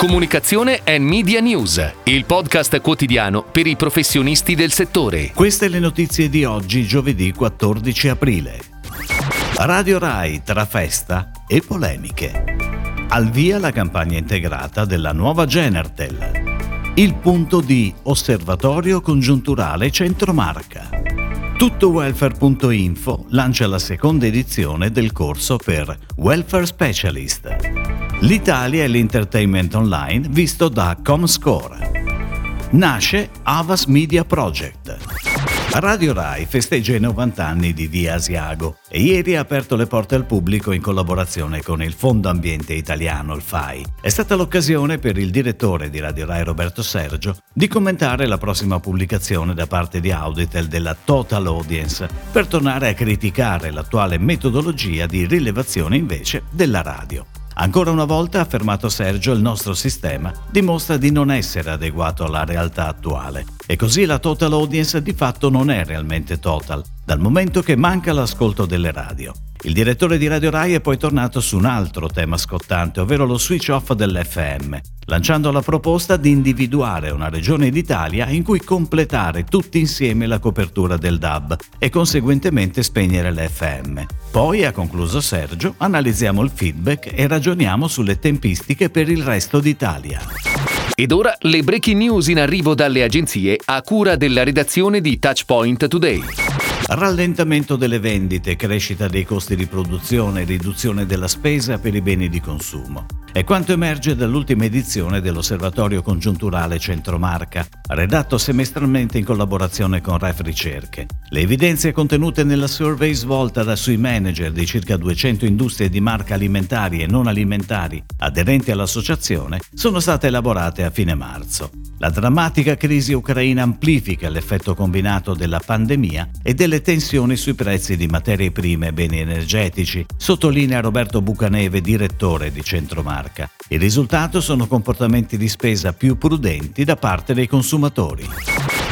Comunicazione e Media News, il podcast quotidiano per i professionisti del settore. Queste le notizie di oggi, giovedì 14 aprile. Radio Rai tra festa e polemiche. Al via la campagna integrata della nuova Genertel. Il punto di Osservatorio Congiunturale Centromarca. TuttoWelfare.info lancia la seconda edizione del corso per Welfare Specialist. L'Italia e l'entertainment online visto da Comscore. Nasce Avas Media Project. Radio Rai festeggia i 90 anni di Via Asiago e ieri ha aperto le porte al pubblico in collaborazione con il Fondo Ambiente Italiano, il FAI. È stata l'occasione per il direttore di Radio Rai Roberto Sergio di commentare la prossima pubblicazione da parte di Auditel della Total Audience per tornare a criticare l'attuale metodologia di rilevazione invece della radio. Ancora una volta, ha affermato Sergio, il nostro sistema dimostra di non essere adeguato alla realtà attuale. E così la total audience di fatto non è realmente total, dal momento che manca l'ascolto delle radio. Il direttore di Radio Rai è poi tornato su un altro tema scottante, ovvero lo switch off dell'FM, lanciando la proposta di individuare una regione d'Italia in cui completare tutti insieme la copertura del DAB e conseguentemente spegnere l'FM. Poi, ha concluso Sergio, analizziamo il feedback e ragioniamo sulle tempistiche per il resto d'Italia. Ed ora le breaking news in arrivo dalle agenzie a cura della redazione di Touchpoint Today rallentamento delle vendite, crescita dei costi di produzione, riduzione della spesa per i beni di consumo. È quanto emerge dall'ultima edizione dell'Osservatorio Congiunturale Centromarca, redatto semestralmente in collaborazione con Ref Ricerche. Le evidenze contenute nella survey svolta da sui manager di circa 200 industrie di marca alimentari e non alimentari aderenti all'associazione sono state elaborate a fine marzo. La drammatica crisi ucraina amplifica l'effetto combinato della pandemia e delle tensioni sui prezzi di materie prime e beni energetici, sottolinea Roberto Bucaneve, direttore di Centromarca marca. Il risultato sono comportamenti di spesa più prudenti da parte dei consumatori.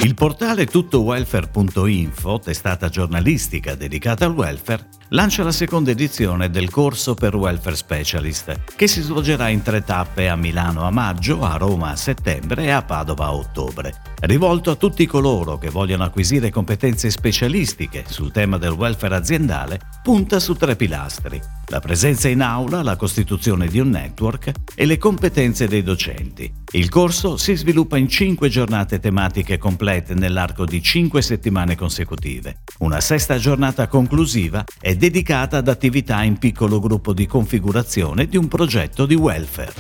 Il portale tuttowelfare.info, testata giornalistica dedicata al welfare, lancia la seconda edizione del corso per welfare specialist, che si svolgerà in tre tappe a Milano a maggio, a Roma a settembre e a Padova a ottobre. Rivolto a tutti coloro che vogliono acquisire competenze specialistiche sul tema del welfare aziendale, punta su tre pilastri la presenza in aula, la costituzione di un network e le competenze dei docenti. Il corso si sviluppa in cinque giornate tematiche complete nell'arco di cinque settimane consecutive. Una sesta giornata conclusiva è dedicata ad attività in piccolo gruppo di configurazione di un progetto di welfare.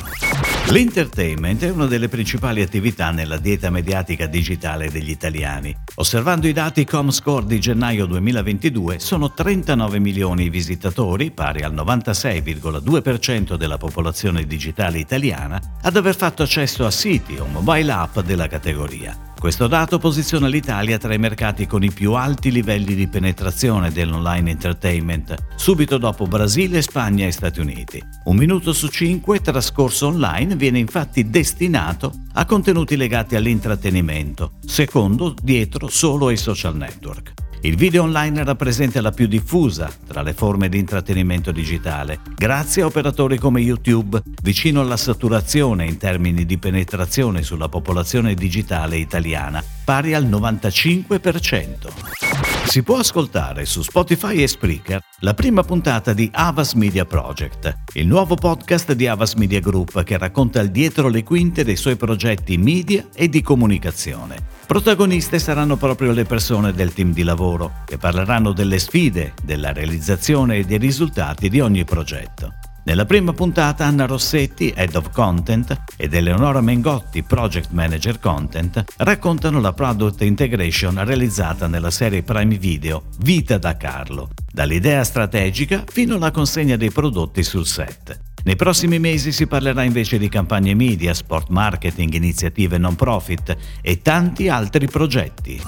L'entertainment è una delle principali attività nella dieta mediatica digitale degli italiani. Osservando i dati Comscore di gennaio 2022, sono 39 milioni i visitatori, pari al 96,2% della popolazione digitale italiana, ad aver fatto accesso a siti o mobile app della categoria. Questo dato posiziona l'Italia tra i mercati con i più alti livelli di penetrazione dell'online entertainment, subito dopo Brasile, Spagna e Stati Uniti. Un minuto su cinque trascorso online viene infatti destinato a contenuti legati all'intrattenimento, secondo dietro solo ai social network. Il video online rappresenta la più diffusa tra le forme di intrattenimento digitale, grazie a operatori come YouTube, vicino alla saturazione in termini di penetrazione sulla popolazione digitale italiana, pari al 95%. Si può ascoltare su Spotify e Spreaker la prima puntata di Avas Media Project, il nuovo podcast di Avas Media Group che racconta il dietro le quinte dei suoi progetti media e di comunicazione. Protagoniste saranno proprio le persone del team di lavoro, che parleranno delle sfide, della realizzazione e dei risultati di ogni progetto. Nella prima puntata Anna Rossetti, Head of Content, ed Eleonora Mengotti, Project Manager Content, raccontano la product integration realizzata nella serie Prime Video Vita da Carlo, dall'idea strategica fino alla consegna dei prodotti sul set. Nei prossimi mesi si parlerà invece di campagne media, sport marketing, iniziative non profit e tanti altri progetti.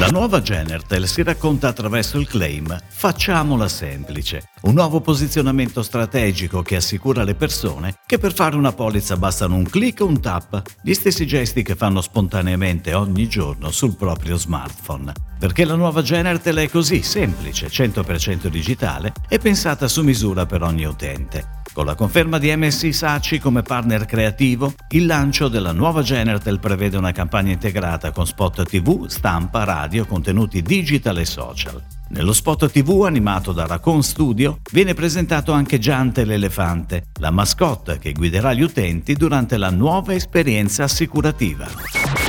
La nuova Genertel si racconta attraverso il claim Facciamola semplice, un nuovo posizionamento strategico che assicura alle persone che per fare una polizza bastano un clic o un tap, gli stessi gesti che fanno spontaneamente ogni giorno sul proprio smartphone. Perché la nuova Genertel è così semplice, 100% digitale e pensata su misura per ogni utente. Con la conferma di MSI Saci come partner creativo, il lancio della nuova Genertel prevede una campagna integrata con spot TV, stampa, radio, contenuti digital e social. Nello spot TV animato da Raccoon Studio viene presentato anche Giante l'elefante, la mascotte che guiderà gli utenti durante la nuova esperienza assicurativa.